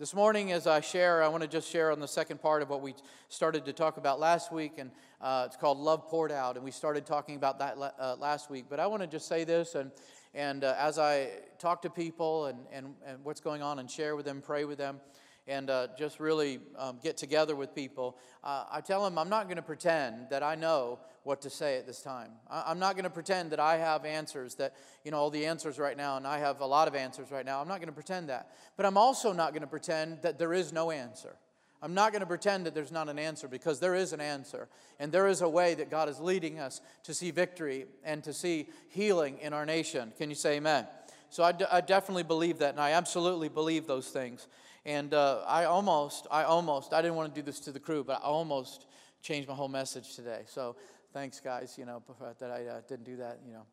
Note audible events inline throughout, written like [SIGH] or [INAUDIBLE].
This morning, as I share, I want to just share on the second part of what we started to talk about last week, and uh, it's called Love Poured Out. And we started talking about that uh, last week. But I want to just say this, and, and uh, as I talk to people and, and, and what's going on and share with them, pray with them, and uh, just really um, get together with people, uh, I tell them I'm not going to pretend that I know what to say at this time. I- am not going to pretend that I have answers, that, you know, all the answers right now, and I have a lot of answers right now. I'm not going to pretend that. But I'm also not going to pretend that there is no answer. I'm not going to pretend that there's not an answer because there is an answer. And there is a way that God is leading us to see victory and to see healing in our nation. Can you say amen? So I, d- I definitely believe that, and I absolutely believe those things. And uh, I almost, I almost, I didn't want to do this to the crew, but I almost changed my whole message today. So thanks, guys, you know, that I uh, didn't do that, you know.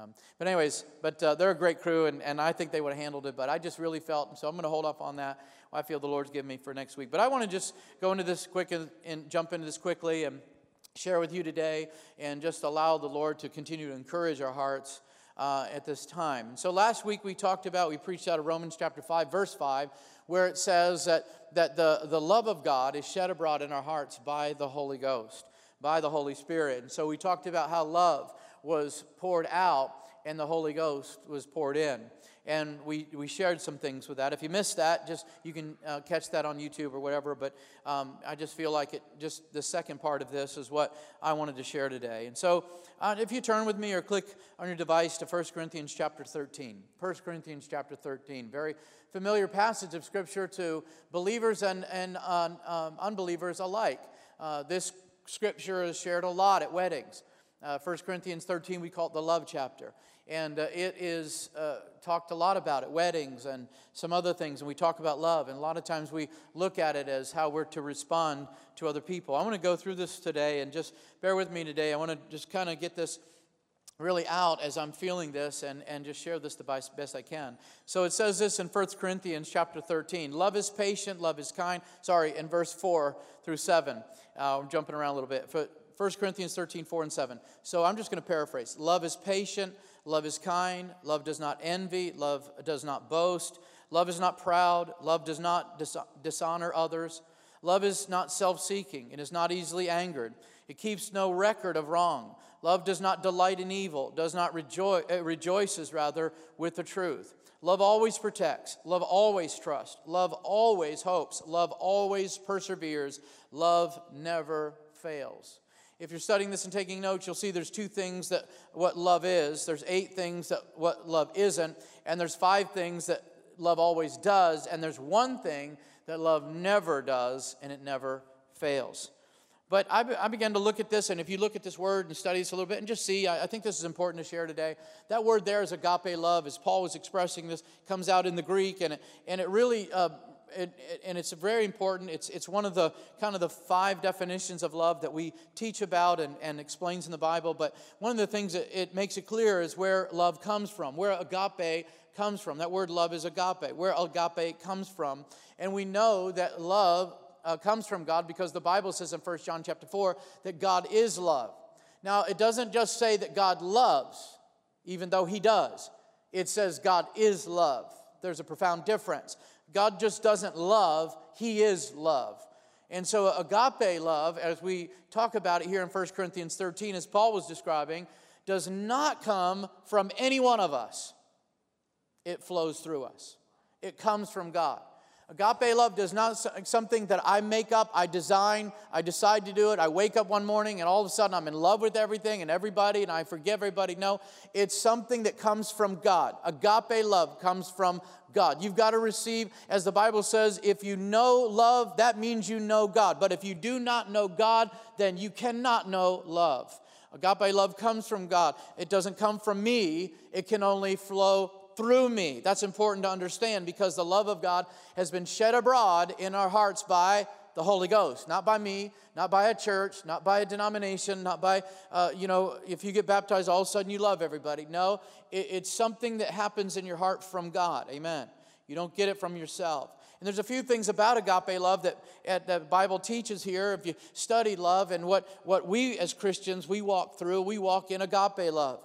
Um, but anyways, but uh, they're a great crew, and, and I think they would have handled it. But I just really felt, so I'm going to hold off on that. I feel the Lord's given me for next week. But I want to just go into this quick and, and jump into this quickly and share with you today, and just allow the Lord to continue to encourage our hearts uh, at this time. So last week we talked about, we preached out of Romans chapter 5, verse 5, where it says that, that the, the love of God is shed abroad in our hearts by the Holy Ghost, by the Holy Spirit. And so we talked about how love was poured out and the Holy Ghost was poured in and we, we shared some things with that. If you missed that, just you can uh, catch that on YouTube or whatever. But um, I just feel like it. Just the second part of this is what I wanted to share today. And so, uh, if you turn with me or click on your device to 1 Corinthians chapter 13, 1 Corinthians chapter 13, very familiar passage of Scripture to believers and and uh, um, unbelievers alike. Uh, this Scripture is shared a lot at weddings. Uh, 1 Corinthians 13, we call it the love chapter. And uh, it is uh, talked a lot about at weddings and some other things. And we talk about love. And a lot of times we look at it as how we're to respond to other people. I want to go through this today and just bear with me today. I want to just kind of get this really out as I'm feeling this and, and just share this the best I can. So it says this in 1 Corinthians chapter 13. Love is patient, love is kind. Sorry, in verse 4 through 7. Uh, I'm jumping around a little bit. 1 Corinthians 13, 4 and 7. So I'm just going to paraphrase. Love is patient, love is kind, love does not envy, love does not boast, love is not proud, love does not dis- dishonor others. Love is not self seeking, it is not easily angered, it keeps no record of wrong. Love does not delight in evil, does not rejoice, rejoices rather with the truth. Love always protects, love always trusts, love always hopes, love always perseveres, love never fails. If you're studying this and taking notes, you'll see there's two things that what love is. There's eight things that what love isn't, and there's five things that love always does, and there's one thing that love never does, and it never fails. But I, I, began to look at this, and if you look at this word and study this a little bit and just see, I, I, think this is important to share today. That word there is agape love, as Paul was expressing this, comes out in the Greek, and it, and it really uh, it, and it's very important. It's, it's one of the kind of the five definitions of love that we teach about and, and explains in the Bible. But one of the things that it makes it clear is where love comes from, where agape comes from. That word love is agape, where agape comes from. And we know that love uh, comes from God because the Bible says in 1 John chapter 4 that God is love. Now, it doesn't just say that God loves, even though He does. It says God is love. There's a profound difference. God just doesn't love, He is love. And so, agape love, as we talk about it here in 1 Corinthians 13, as Paul was describing, does not come from any one of us. It flows through us, it comes from God. Agape love does not something that I make up, I design, I decide to do it. I wake up one morning and all of a sudden I'm in love with everything and everybody and I forgive everybody. No, it's something that comes from God. Agape love comes from God. You've got to receive, as the Bible says, if you know love, that means you know God. But if you do not know God, then you cannot know love. Agape love comes from God. It doesn't come from me, it can only flow through me. That's important to understand because the love of God has been shed abroad in our hearts by the Holy Ghost, not by me, not by a church, not by a denomination, not by, uh, you know, if you get baptized, all of a sudden you love everybody. No, it, it's something that happens in your heart from God. Amen. You don't get it from yourself. And there's a few things about agape love that, that the Bible teaches here. If you study love and what, what we as Christians, we walk through, we walk in agape love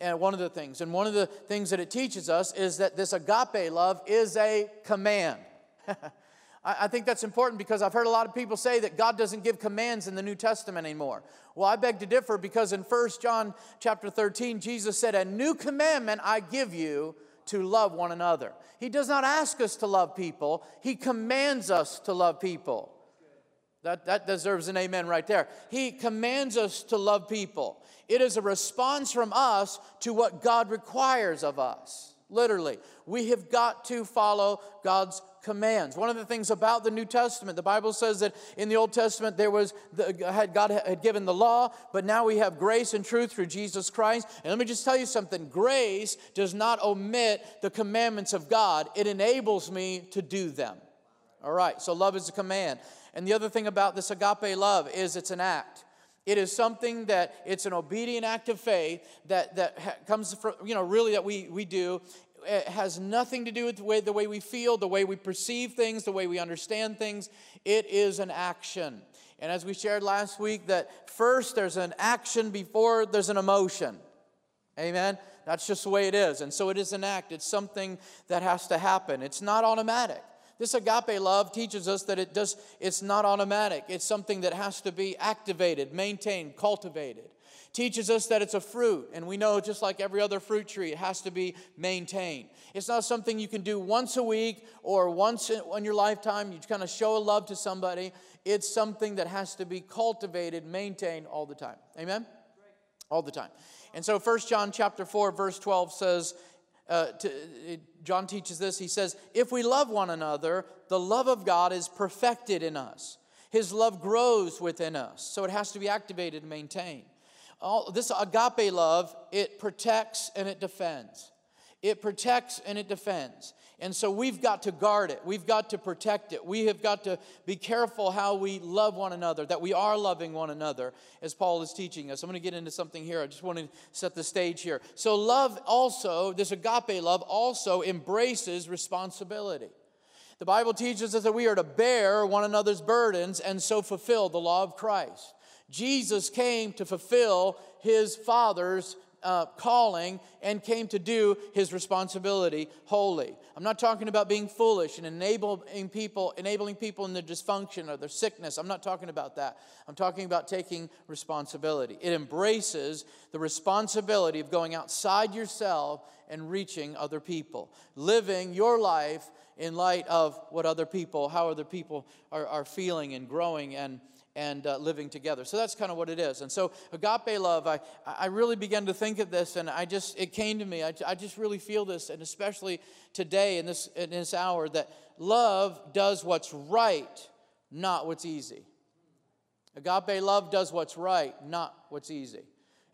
and one of the things. And one of the things that it teaches us is that this agape love is a command. [LAUGHS] I, think that's important because I've heard a lot of people say that God doesn't give commands in the New Testament anymore. Well, I beg to differ because in 1 John chapter 13, Jesus said, A new commandment I give you to love one another. He does not ask us to love people, He commands us to love people. That, that deserves an amen right there. He commands us to love people. It is a response from us to what God requires of us. Literally, we have got to follow God's commands. One of the things about the New Testament, the Bible says that in the Old Testament there was the, had God had given the law, but now we have grace and truth through Jesus Christ. And let me just tell you something: grace does not omit the commandments of God; it enables me to do them. All right. So love is a command. And the other thing about this agape love is it's an act. It is something that it's an obedient act of faith that, that comes from, you know, really that we, we do it has nothing to do with the way, the way we feel, the way we perceive things, the way we understand things. It is an action. And as we shared last week, that first there's an action before there's an emotion. Amen? That's just the way it is. And so it is an act, it's something that has to happen. It's not automatic. This agape love teaches us that it does, it's not automatic. It's something that has to be activated, maintained, cultivated teaches us that it's a fruit, and we know just like every other fruit tree, it has to be maintained. It's not something you can do once a week or once in your lifetime. You kind of show a love to somebody. It's something that has to be cultivated, maintained all the time. Amen? All the time. And so, First John chapter 4, verse 12 says, uh, to, John teaches this. He says, If we love one another, the love of God is perfected in us. His love grows within us. So it has to be activated and maintained. All, this agape love, it protects and it defends. It protects and it defends. And so we've got to guard it. We've got to protect it. We have got to be careful how we love one another, that we are loving one another, as Paul is teaching us. I'm going to get into something here. I just want to set the stage here. So, love also, this agape love also embraces responsibility. The Bible teaches us that we are to bear one another's burdens and so fulfill the law of Christ. Jesus came to fulfill his Father's uh, calling and came to do his responsibility wholly. I'm not talking about being foolish and enabling people, enabling people in their dysfunction or their sickness. I'm not talking about that. I'm talking about taking responsibility. It embraces the responsibility of going outside yourself and reaching other people, living your life in light of what other people, how other people are, are feeling and growing and and uh, living together. So that's kind of what it is. And so agape love, I, I really began to think of this and I just, it came to me. I, I just really feel this, and especially today in this, in this hour, that love does what's right, not what's easy. Agape love does what's right, not what's easy.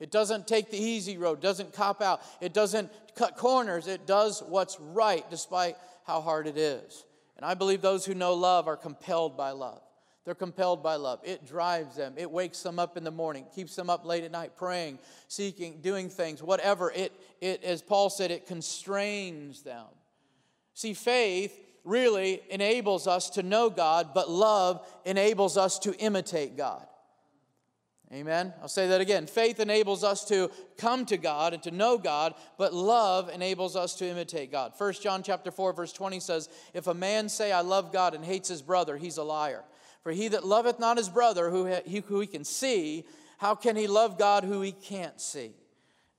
It doesn't take the easy road, doesn't cop out, it doesn't cut corners, it does what's right despite how hard it is. And I believe those who know love are compelled by love. They're compelled by love. It drives them. It wakes them up in the morning, keeps them up late at night praying, seeking, doing things, whatever. It, it as Paul said, it constrains them. See, faith really enables us to know God, but love enables us to imitate God. Amen. I'll say that again. Faith enables us to come to God and to know God, but love enables us to imitate God. 1 John chapter 4 verse 20 says, "If a man say I love God and hates his brother, he's a liar." For he that loveth not his brother, who he, who he can see, how can he love God who he can't see?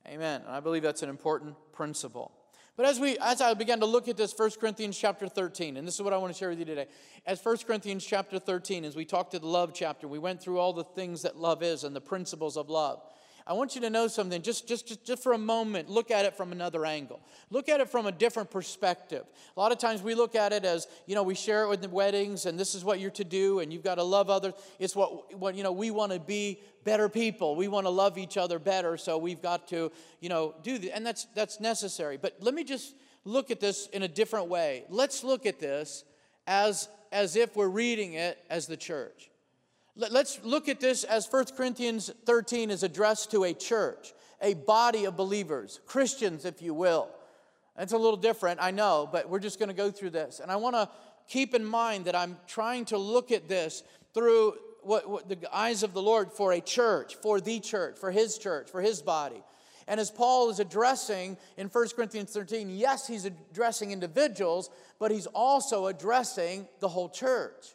Amen. And I believe that's an important principle. But as we as I began to look at this 1 Corinthians chapter 13, and this is what I want to share with you today. As 1 Corinthians chapter 13, as we talked to the love chapter, we went through all the things that love is and the principles of love. I want you to know something. Just, just, just, just for a moment, look at it from another angle. Look at it from a different perspective. A lot of times we look at it as, you know, we share it with the weddings, and this is what you're to do, and you've got to love others. It's what, what you know, we want to be better people. We want to love each other better, so we've got to, you know, do that. And that's, that's necessary. But let me just look at this in a different way. Let's look at this as, as if we're reading it as the church. Let's look at this as 1 Corinthians 13 is addressed to a church, a body of believers, Christians, if you will. It's a little different, I know, but we're just going to go through this. And I want to keep in mind that I'm trying to look at this through what, what, the eyes of the Lord for a church, for the church, for His church, for His body. And as Paul is addressing in 1 Corinthians 13, yes, he's addressing individuals, but he's also addressing the whole church.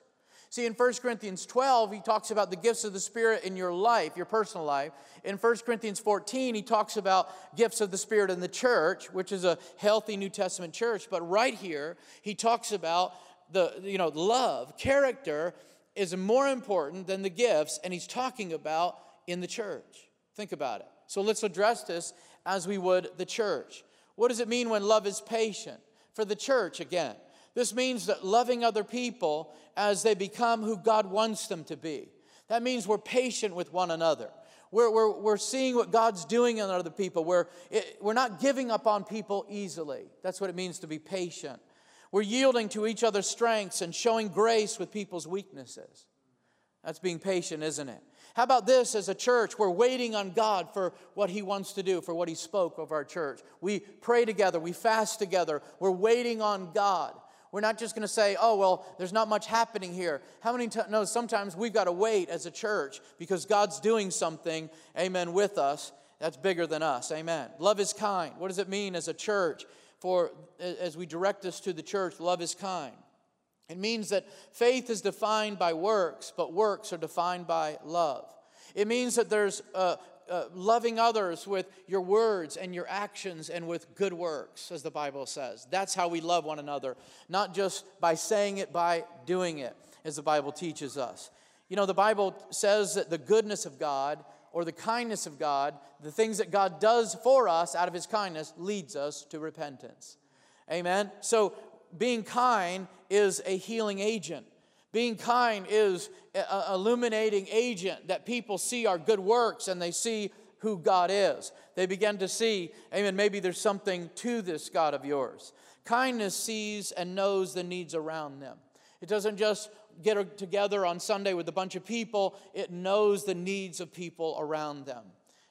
See, in 1 Corinthians 12, he talks about the gifts of the Spirit in your life, your personal life. In 1 Corinthians 14, he talks about gifts of the Spirit in the church, which is a healthy New Testament church. But right here, he talks about the, you know, love, character is more important than the gifts, and he's talking about in the church. Think about it. So let's address this as we would the church. What does it mean when love is patient? For the church, again, this means that loving other people as they become who God wants them to be. That means we're patient with one another. We're, we're, we're seeing what God's doing in other people. We're, it, we're not giving up on people easily. That's what it means to be patient. We're yielding to each other's strengths and showing grace with people's weaknesses. That's being patient, isn't it? How about this as a church? We're waiting on God for what He wants to do, for what He spoke of our church. We pray together, we fast together, we're waiting on God. We're not just going to say, oh, well, there's not much happening here. How many times? No, sometimes we've got to wait as a church because God's doing something, amen, with us that's bigger than us, amen. Love is kind. What does it mean as a church? For as we direct this to the church, love is kind. It means that faith is defined by works, but works are defined by love. It means that there's uh, uh, loving others with your words and your actions and with good works, as the Bible says. That's how we love one another, not just by saying it, by doing it, as the Bible teaches us. You know, the Bible says that the goodness of God or the kindness of God, the things that God does for us out of his kindness, leads us to repentance. Amen? So being kind is a healing agent. Being kind is an illuminating agent that people see our good works and they see who God is. They begin to see, amen, maybe there's something to this God of yours. Kindness sees and knows the needs around them. It doesn't just get together on Sunday with a bunch of people, it knows the needs of people around them.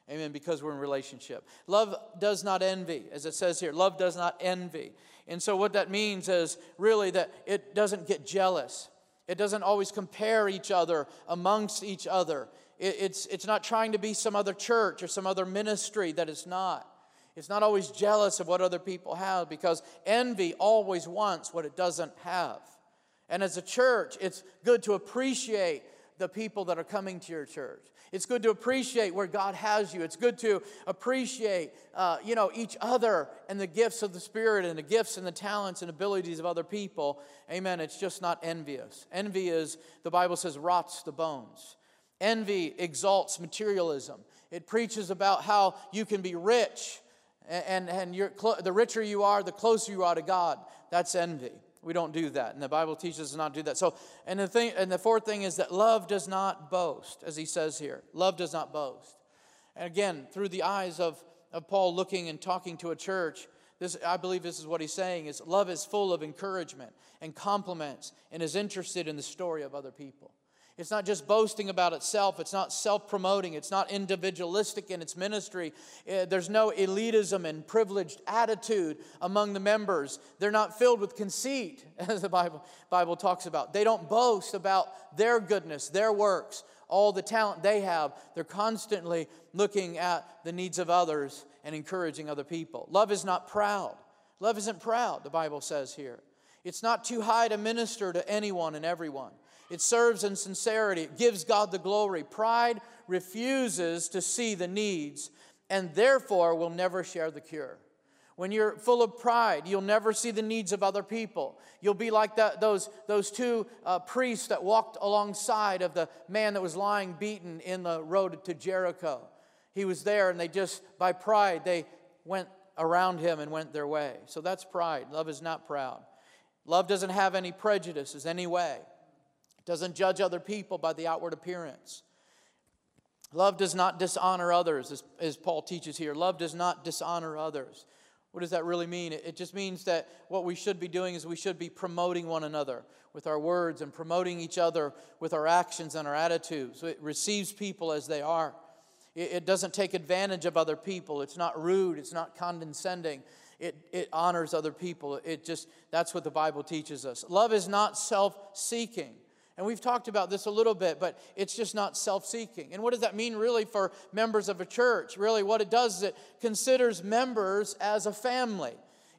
Amen, because we're in relationship. Love does not envy, as it says here. Love does not envy. And so, what that means is really that it doesn't get jealous. It doesn't always compare each other amongst each other. It, it's, it's not trying to be some other church or some other ministry that it's not. It's not always jealous of what other people have because envy always wants what it doesn't have. And as a church, it's good to appreciate the people that are coming to your church. It's good to appreciate where God has you. It's good to appreciate, uh, you know, each other and the gifts of the Spirit and the gifts and the talents and abilities of other people. Amen. It's just not envious. Envy is, the Bible says, rots the bones. Envy exalts materialism. It preaches about how you can be rich, and, and, and the richer you are, the closer you are to God. That's envy. We don't do that. And the Bible teaches us not to do that. So, and the thing, and the fourth thing is that love does not boast, as he says here. Love does not boast. And again, through the eyes of, of Paul looking and talking to a church, this, I believe this is what he's saying is love is full of encouragement and compliments and is interested in the story of other people. It's not just boasting about itself. It's not self promoting. It's not individualistic in its ministry. Eh, there's no elitism and privileged attitude among the members. They're not filled with conceit, [LAUGHS] as the Bible, Bible talks about. They don't boast about their goodness, their works, all the talent they have. They're constantly looking at the needs of others and encouraging other people. Love is not proud. Love isn't proud, the Bible says here. It's not too high to minister to anyone and everyone. It serves in sincerity. It gives God the glory. Pride refuses to see the needs and therefore will never share the cure. When you're full of pride, you'll never see the needs of other people. You'll be like those, those two uh, priests that walked alongside of the man that was lying beaten in the road to Jericho. He was there, and they just, by pride, they went around him and went their way. So that's pride. Love is not proud. Love doesn't have any prejudices, any way doesn't judge other people by the outward appearance. Love does not dishonor others, as, as, Paul teaches here. Love does not dishonor others. What does that really mean? It, it just means that what we should be doing is we should be promoting one another with our words and promoting each other with our actions and our attitudes. It receives people as they are. It, it doesn't take advantage of other people. It's not rude. It's not condescending. It, it honors other people. It just, that's what the Bible teaches us. Love is not self seeking. And we've talked about this a little bit, but it's just not self seeking. And what does that mean really for members of a church? Really, what it does is it considers members as a family.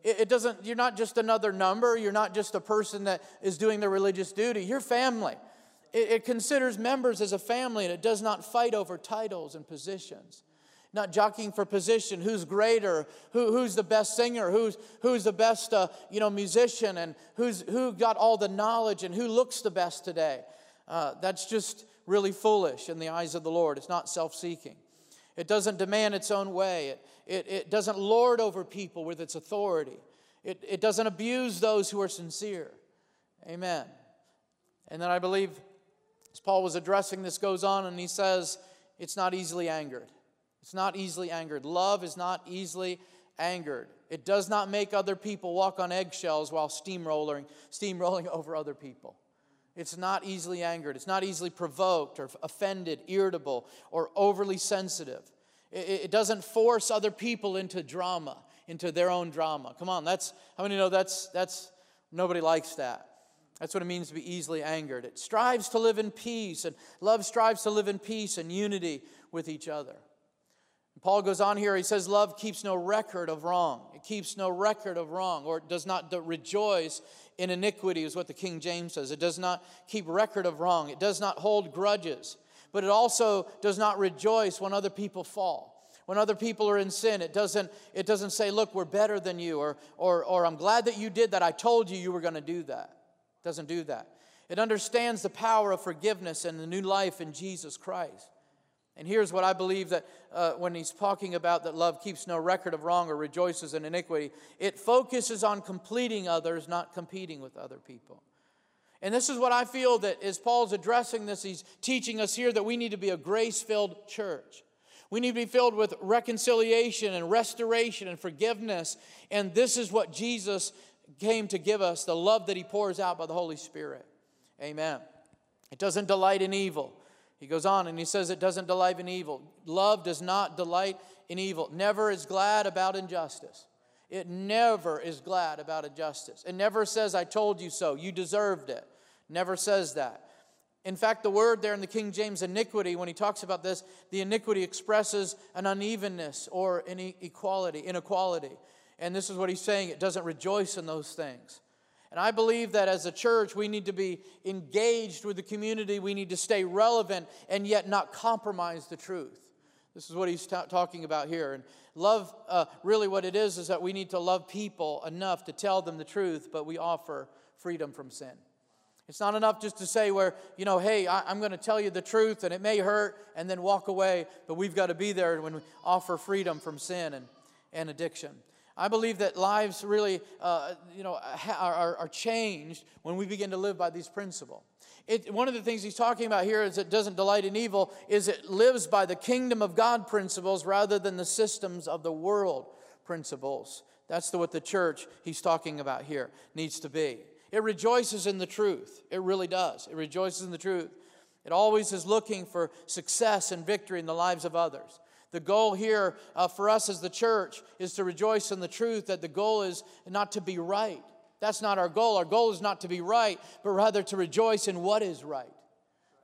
It, doesn't, you're not just another number, you're not just a person that is doing their religious duty, you're family. It considers members as a family and it does not fight over titles and positions not jockeying for position. Who's greater? Who, who's the best singer? Who's, who's the best uh, you know musician? And who's who got all the knowledge and who looks the best today? Uh, that's just really foolish in the eyes of the lord. It's not self-seeking. It doesn't demand its own way. It, it, it doesn't lord over people with its authority. It, it doesn't abuse those who are sincere. Amen. And then i believe as paul was addressing this goes on and he says it's not easily angered it's not easily angered. Love is not easily angered. It does not make other people walk on eggshells while steamrolling, steamrolling [LAUGHS] over other people. It's not easily angered. It's not easily provoked or offended, irritable, or overly sensitive. It, it doesn't force other people into drama, into their own drama. Come on, that's how many know that's that's nobody likes that. That's what it means to be easily angered. It strives to live in peace, and love strives to live in peace and unity with each other. Paul goes on here, he says, Love keeps no record of wrong. It keeps no record of wrong, or it does not rejoice in iniquity, is what the King James says. It does not keep record of wrong. It does not hold grudges, but it also does not rejoice when other people fall. When other people are in sin, it doesn't, it doesn't say, Look, we're better than you, or, or, or I'm glad that you did that. I told you you were going to do that. It doesn't do that. It understands the power of forgiveness and the new life in Jesus Christ. And here's what I believe that uh, when he's talking about that love keeps no record of wrong or rejoices in iniquity, it focuses on completing others, not competing with other people. And this is what I feel that as Paul's addressing this, he's teaching us here that we need to be a grace filled church. We need to be filled with reconciliation and restoration and forgiveness. And this is what Jesus came to give us the love that he pours out by the Holy Spirit. Amen. It doesn't delight in evil. He goes on and he says it doesn't delight in evil. Love does not delight in evil. Never is glad about injustice. It never is glad about injustice. It never says, I told you so. You deserved it. Never says that. In fact, the word there in the King James, iniquity, when he talks about this, the iniquity expresses an unevenness or inequality, inequality. And this is what he's saying it doesn't rejoice in those things. And I believe that as a church, we need to be engaged with the community. We need to stay relevant and yet not compromise the truth. This is what he's ta- talking about here. And love, uh, really, what it is, is that we need to love people enough to tell them the truth, but we offer freedom from sin. It's not enough just to say, where, you know, hey, I, am going to tell you the truth and it may hurt and then walk away, but we've got to be there when we offer freedom from sin and, and addiction. I believe that lives really, uh, you know, are, are changed when we begin to live by these principles. It, one of the things he's talking about here is it doesn't delight in evil, is it lives by the kingdom of God principles rather than the systems of the world principles. That's the, what the church he's talking about here needs to be. It rejoices in the truth. It really does. It rejoices in the truth. It always is looking for success and victory in the lives of others. The goal here uh, for us as the church is to rejoice in the truth that the goal is not to be right. That's not our goal. Our goal is not to be right, but rather to rejoice in what is right.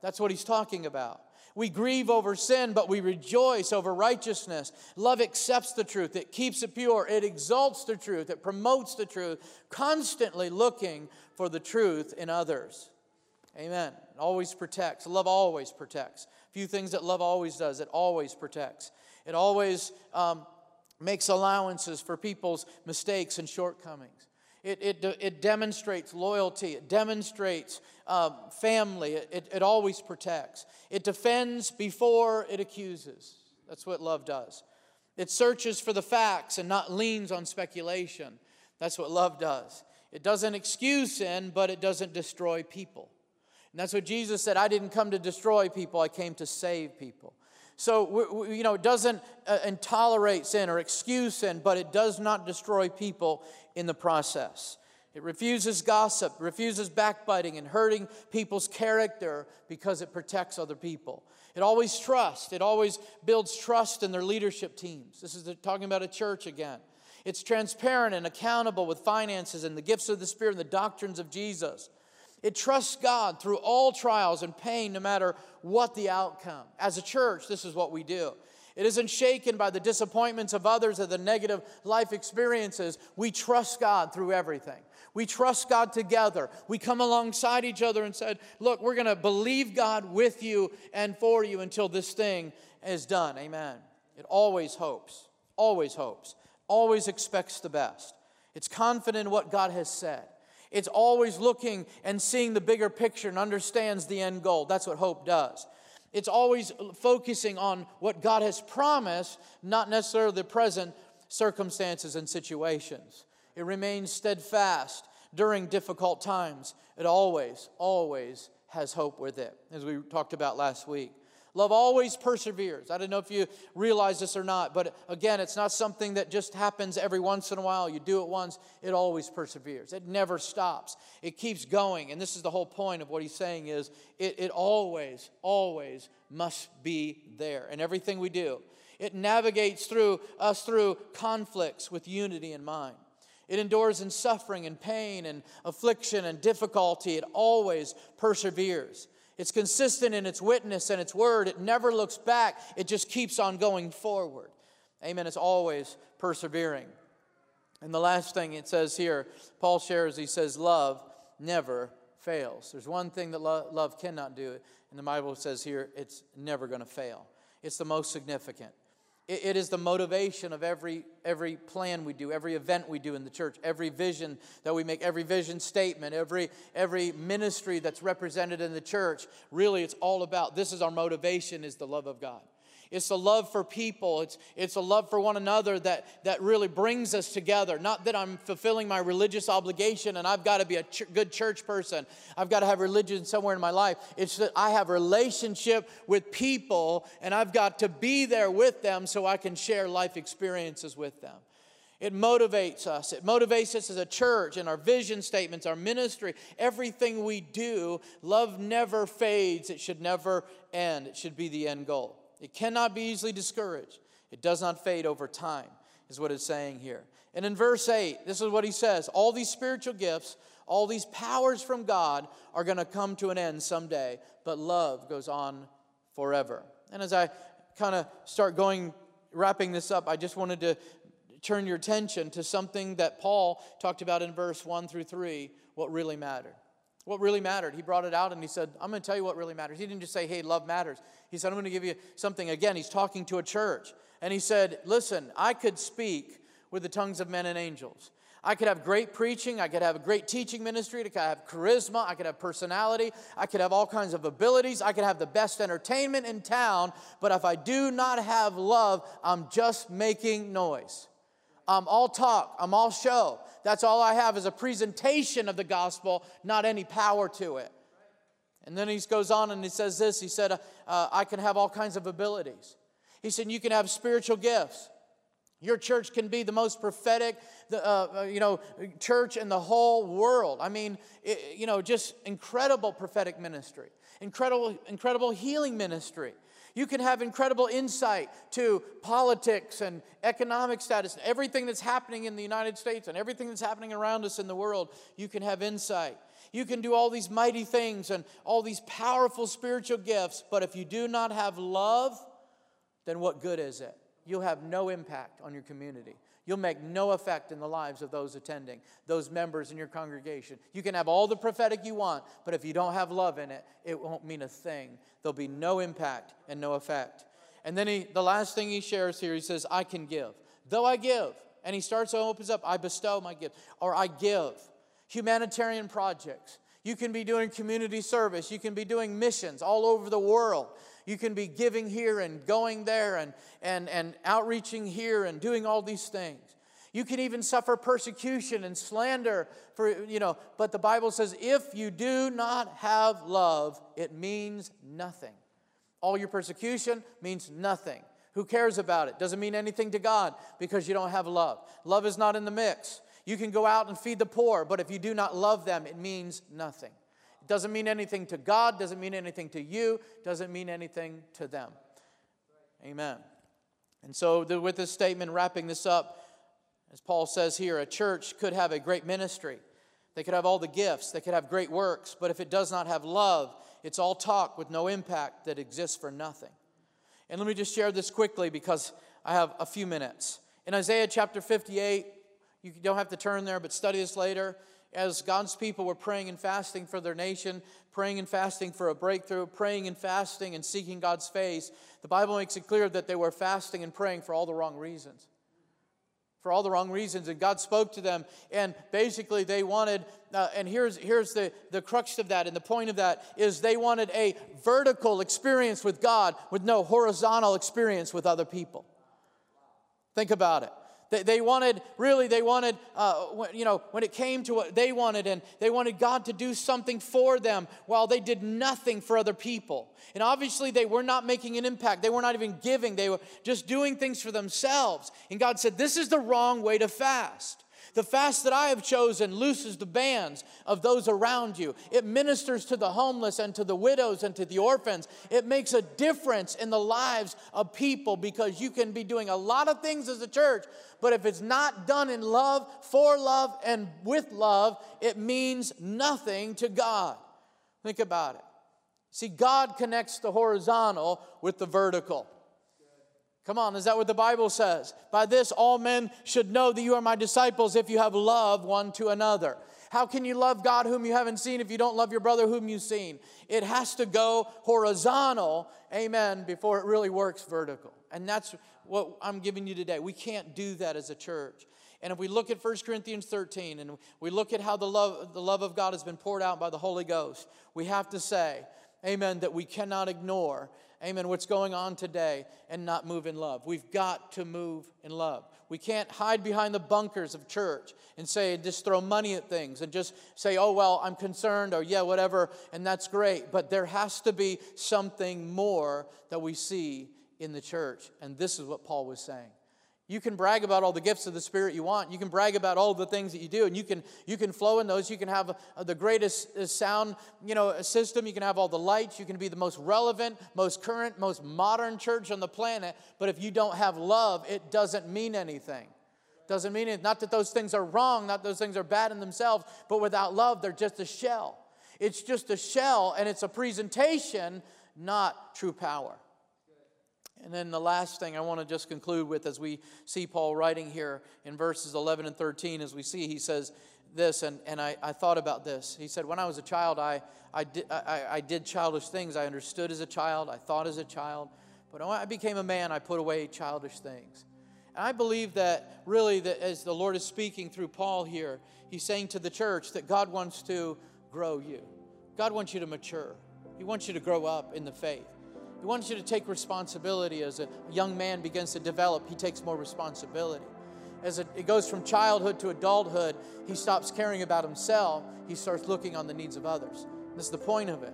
That's what he's talking about. We grieve over sin, but we rejoice over righteousness. Love accepts the truth, it keeps it pure, it exalts the truth, it promotes the truth, constantly looking for the truth in others. Amen. It always protects. Love always protects. Few things that love always does it always protects. It always um, makes allowances for people's mistakes and shortcomings. It, it, it demonstrates loyalty, it demonstrates um, family, it, it, it always protects. It defends before it accuses. That's what love does. It searches for the facts and not leans on speculation. That's what love does. It doesn't excuse sin, but it doesn't destroy people. And that's what Jesus said I didn't come to destroy people, I came to save people. So, you know, it doesn't uh, tolerate sin or excuse sin, but it does not destroy people in the process. It refuses gossip, refuses backbiting and hurting people's character because it protects other people. It always trusts, it always builds trust in their leadership teams. This is talking about a church again. It's transparent and accountable with finances and the gifts of the Spirit and the doctrines of Jesus. It trusts God through all trials and pain, no matter what the outcome. As a church, this is what we do. It isn't shaken by the disappointments of others or the negative life experiences. We trust God through everything. We trust God together. We come alongside each other and said, Look, we're going to believe God with you and for you until this thing is done. Amen. It always hopes, always hopes, always expects the best. It's confident in what God has said. It's always looking and seeing the bigger picture and understands the end goal. That's what hope does. It's always focusing on what God has promised, not necessarily the present circumstances and situations. It remains steadfast during difficult times. It always, always has hope with it, as we talked about last week. Love always perseveres. I don't know if you realize this or not, but again, it's not something that just happens every once in a while. You do it once, it always perseveres. It never stops. It keeps going. And this is the whole point of what he's saying is it, it always, always must be there. And everything we do, it navigates through us through conflicts with unity in mind. It endures in suffering and pain and affliction and difficulty. It always perseveres. It's consistent in its witness and its word. It never looks back, it just keeps on going forward. Amen. It's always persevering. And the last thing it says here, Paul shares, he says, love never fails. There's one thing that lo- love cannot do, and the Bible says here, it's never going to fail. It's the most significant. It, it is the motivation of every, every plan we do, every event we do in the church, every vision that we make, every vision statement, every, every ministry that's represented in the church. Really, it's all about this is our motivation, is the love of God. It's a love for people. It's, it's a love for one another that, that really brings us together. Not that I'm fulfilling my religious obligation and I've got to be a ch- good church person. I've got to have religion somewhere in my life. It's that I have relationship with people and I've got to be there with them so I can share life experiences with them. It motivates us. It motivates us as a church in our vision statements, our ministry, everything we do. Love never fades. It should never end. It should be the end goal. It cannot be easily discouraged. It does not fade over time, is what it's saying here. And in verse 8, this is what he says All these spiritual gifts, all these powers from God are going to come to an end someday, but love goes on forever. And as I kind of start going, wrapping this up, I just wanted to turn your attention to something that Paul talked about in verse 1 through 3 what really mattered. What really mattered. He brought it out and he said, I'm going to tell you what really matters. He didn't just say, hey, love matters. He said, I'm going to give you something. Again, he's talking to a church. And he said, Listen, I could speak with the tongues of men and angels. I could have great preaching. I could have a great teaching ministry. I could have charisma. I could have personality. I could have all kinds of abilities. I could have the best entertainment in town. But if I do not have love, I'm just making noise. I'm all talk. I'm all show. That's all I have is a presentation of the gospel, not any power to it. And then he goes on and he says this He said, uh, I can have all kinds of abilities. He said, You can have spiritual gifts. Your church can be the most prophetic, uh, uh you know, church in the whole world. I mean, it, you know, just incredible prophetic ministry, incredible, incredible healing ministry. You can have incredible insight to politics and economic status and everything that's happening in the United States and everything that's happening around us in the world. You can have insight. You can do all these mighty things and all these powerful spiritual gifts, but if you do not have love, then what good is it? You'll have no impact on your community. You'll make no effect in the lives of those attending, those members in your congregation. You can have all the prophetic you want, but if you don't have love in it, it won't mean a thing. There'll be no impact and no effect. And then he, the last thing he shares here, he says, I can give. Though I give, and he starts to opens up, I bestow my gift, or I give. Humanitarian projects. You can be doing community service. You can be doing missions all over the world. You can be giving here and going there and, and, and outreaching here and doing all these things. You can even suffer persecution and slander for, you know, but the Bible says if you do not have love, it means nothing. All your persecution means nothing. Who cares about it? Doesn't mean anything to God because you don't have love. Love is not in the mix. You can go out and feed the poor, but if you do not love them, it means nothing. Doesn't mean anything to God, doesn't mean anything to you, doesn't mean anything to them. Amen. And so, the, with this statement, wrapping this up, as Paul says here, a church could have a great ministry. They could have all the gifts, they could have great works, but if it does not have love, it's all talk with no impact that exists for nothing. And let me just share this quickly because I have a few minutes. In Isaiah chapter 58, you don't have to turn there, but study this later. As God's people were praying and fasting for their nation, praying and fasting for a breakthrough, praying and fasting and seeking God's face, the Bible makes it clear that they were fasting and praying for all the wrong reasons for all the wrong reasons. And God spoke to them, and basically they wanted, uh, and here's, here's the, the crux of that, and the point of that is they wanted a vertical experience with God with no horizontal experience with other people. Think about it. They, they wanted, really, they wanted, uh, you know, when it came to what they wanted, and they wanted God to do something for them while they did nothing for other people. And obviously, they were not making an impact. They were not even giving. They were just doing things for themselves. And God said, This is the wrong way to fast. The fast that I have chosen looses the bands of those around you. It ministers to the homeless and to the widows and to the orphans. It makes a difference in the lives of people because you can be doing a lot of things as a church, but if it's not done in love, for love, and with love, it means nothing to God. Think about it. See, God connects the horizontal with the vertical. Come on, is that what the Bible says? By this, all men should know that you are my disciples if you have love one to another. How can you love God whom you haven't seen if you don't love your brother whom you've seen? It has to go horizontal, amen, before it really works vertical. And that's what I'm giving you today. We can't do that as a church. And if we look at 1 Corinthians 13 and we look at how the love, the love of God has been poured out by the Holy Ghost, we have to say, amen, that we cannot ignore amen, what's going on today and not move in love. We've got to move in love. We can't hide behind the bunkers of church and say, just throw money at things and just say, oh, well, I'm concerned or yeah, whatever, and that's great. But there has to be something more that we see in the church. And this is what Paul was saying. You can brag about all the gifts of the Spirit you want. You can brag about all the things that you do, and you can you can flow in those. You can have uh, the greatest uh, sound, you know, system. You can have all the lights. You can be the most relevant, most current, most modern church on the planet. But if you don't have love, it doesn't mean anything. Doesn't mean it. Not that those things are wrong. Not those things are bad in themselves. But without love, they're just a shell. It's just a shell, and it's a presentation, not true power. And then the last thing I want to just conclude with as we see Paul writing here in verses 11 and 13, as we see, he says this, and, and I, I thought about this. He said, When I was a child, I, I, did, I, I did childish things. I understood as a child, I thought as a child. But when I became a man, I put away childish things. And I believe that really, that as the Lord is speaking through Paul here, he's saying to the church that God wants to grow you. God wants you to mature. He wants you to grow up in the faith. He wants you to take responsibility. As a young man begins to develop, he takes more responsibility. As it goes from childhood to adulthood, he stops caring about himself. He starts looking on the needs of others. This is the point of it.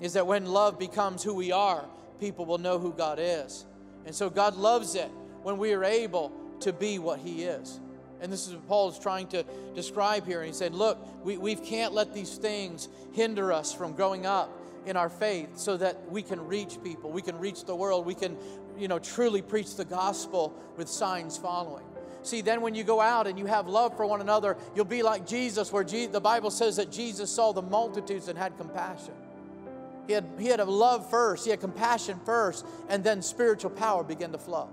Is that when love becomes who we are, people will know who God is. And so God loves it when we are able to be what He is. And this is what Paul is trying to describe here. And he said, Look, we, we can't let these things hinder us from growing up in our faith so that we can reach people, we can reach the world, we can, you know, truly preach the gospel with signs following. See, then when you go out and you have love for one another, you'll be like Jesus, where the Bible says that Jesus saw the multitudes and had compassion. He had, he had a love first, he had compassion first, and then spiritual power began to flow.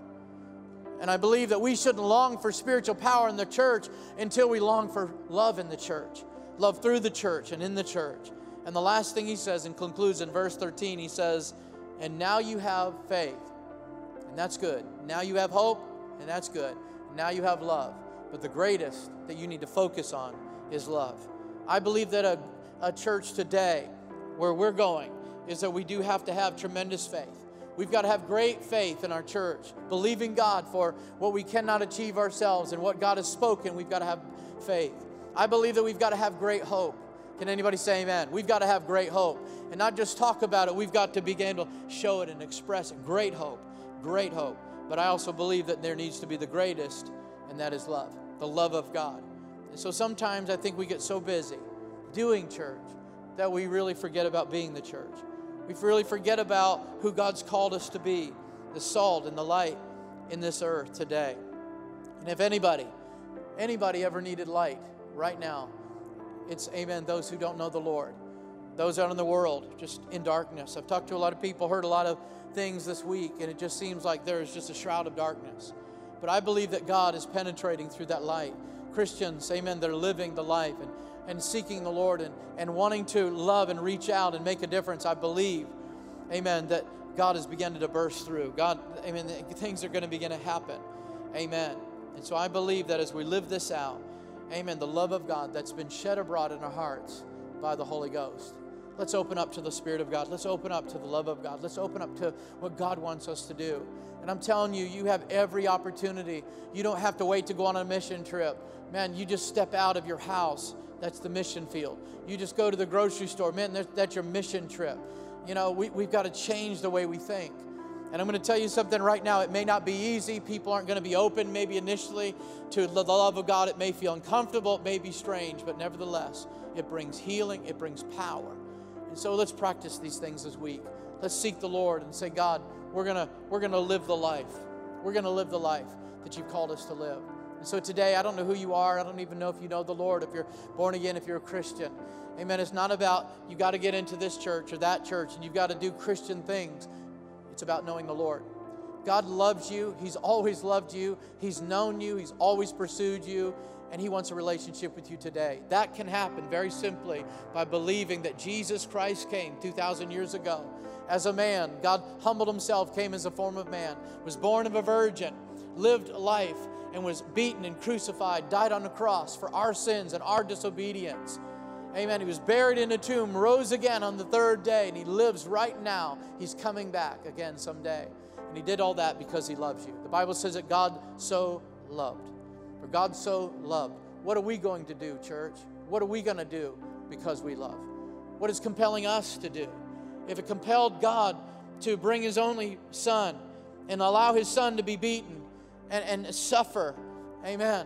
And I believe that we shouldn't long for spiritual power in the church until we long for love in the church, love through the church and in the church. And the last thing he says and concludes in verse 13, he says, And now you have faith, and that's good. Now you have hope, and that's good. Now you have love. But the greatest that you need to focus on is love. I believe that a, a church today, where we're going, is that we do have to have tremendous faith. We've got to have great faith in our church, believing God for what we cannot achieve ourselves and what God has spoken. We've got to have faith. I believe that we've got to have great hope. Can anybody say amen? We've got to have great hope and not just talk about it, we've got to begin to show it and express it. Great hope, great hope. But I also believe that there needs to be the greatest, and that is love, the love of God. And so sometimes I think we get so busy doing church that we really forget about being the church. We really forget about who God's called us to be, the salt and the light in this earth today. And if anybody, anybody ever needed light right now, it's, amen, those who don't know the Lord, those out in the world, just in darkness. I've talked to a lot of people, heard a lot of things this week, and it just seems like there's just a shroud of darkness. But I believe that God is penetrating through that light. Christians, amen, they're living the life and, and seeking the Lord and, and wanting to love and reach out and make a difference. I believe, amen, that God is beginning to burst through. God, amen, things are going to begin to happen. Amen. And so I believe that as we live this out, amen, the love of God that's been shed abroad in our hearts by the Holy Ghost. Let's open up to the Spirit of God. Let's open up to the love of God. Let's open up to what God wants us to do. And I'm telling you, you have every opportunity. You don't have to wait to go on a mission trip. Man, you just step out of your house. That's the mission field. You just go to the grocery store. Man, that's your mission trip. You know, we, we've got to change the way we think. And I'm going to tell you something right now. It may not be easy. People aren't going to be open, maybe initially, to the love of God. It may feel uncomfortable. It may be strange, but nevertheless, it brings healing, it brings power. And so let's practice these things this week. Let's seek the Lord and say, God, we're going to we're going to live the life. We're going to live the life that you've called us to live. And so today, I don't know who you are. I don't even know if you know the Lord, if you're born again, if you're a Christian. Amen. It's not about you got to get into this church or that church and you've got to do Christian things. It's about knowing the Lord. God loves you. He's always loved you. He's known you. He's always pursued you. And He wants a relationship with you today. That can happen very simply by believing that Jesus Christ came 2,000 years ago as a man. God humbled Himself, came as a form of man, was born of a virgin, lived a life, and was beaten and crucified, died on the cross for our sins and our disobedience. Amen. He was buried in a tomb, rose again on the third day, and he lives right now. He's coming back again someday. And he did all that because he loves you. The Bible says that God so loved. For God so loved. What are we going to do, church? What are we going to do because we love? What is compelling us to do? If it compelled God to bring his only son and allow his son to be beaten and, and suffer, amen,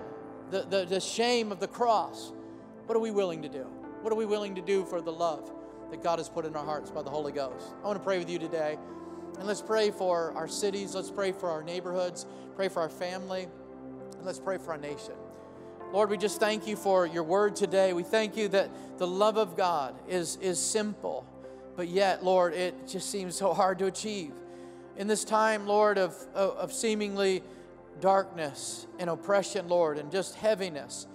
the, the, the shame of the cross, what are we willing to do? What are we willing to do for the love that God has put in our hearts by the Holy Ghost? I want to pray with you today. And let's pray for our cities. Let's pray for our neighborhoods. Pray for our family. And let's pray for our nation. Lord, we just thank you for your word today. We thank you that the love of God is, is simple, but yet, Lord, it just seems so hard to achieve. In this time, Lord, of, of, seemingly darkness and oppression, Lord, and just heaviness,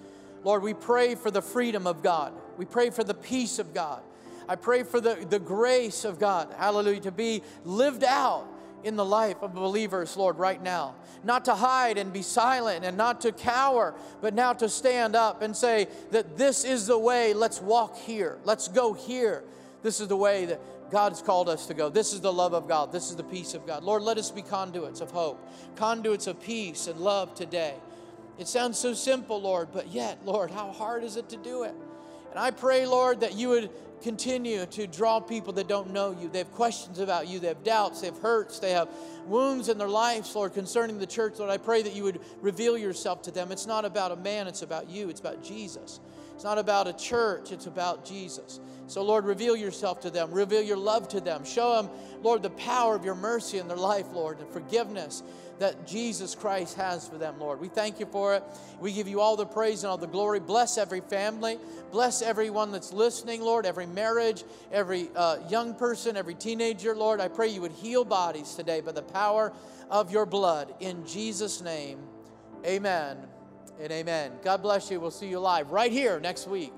Lord, we pray for the freedom of God. We pray for the peace of God. I pray for the, the grace of God, hallelujah, to be lived out in the life of believers, Lord, right now. Not to hide and be silent and not to cower, but now to stand up and say that this is the way, let's walk here, let's go here. This is the way that God has called us to go. This is the love of God. This is the peace of God. Lord, let us be conduits of hope, conduits of peace and love today. It sounds so simple, Lord, but yet, Lord, how hard is it to do it? And I pray, Lord, that you would continue to draw people that don't know you. They have questions about you, they have doubts, they have hurts, they have wounds in their lives, Lord, concerning the church. Lord, I pray that you would reveal yourself to them. It's not about a man, it's about you, it's about Jesus. It's not about a church, it's about Jesus. So, Lord, reveal yourself to them, reveal your love to them. Show them, Lord, the power of your mercy in their life, Lord, and forgiveness that Jesus Christ has for them, Lord. We thank you for it. We give you all the praise and all the glory. Bless every family. Bless everyone that's listening, Lord, every marriage, every uh, young person, every teenager, Lord. I pray you would heal bodies today by the power of your blood. In Jesus' name, amen and amen. God bless you. We'll see you live right here next week.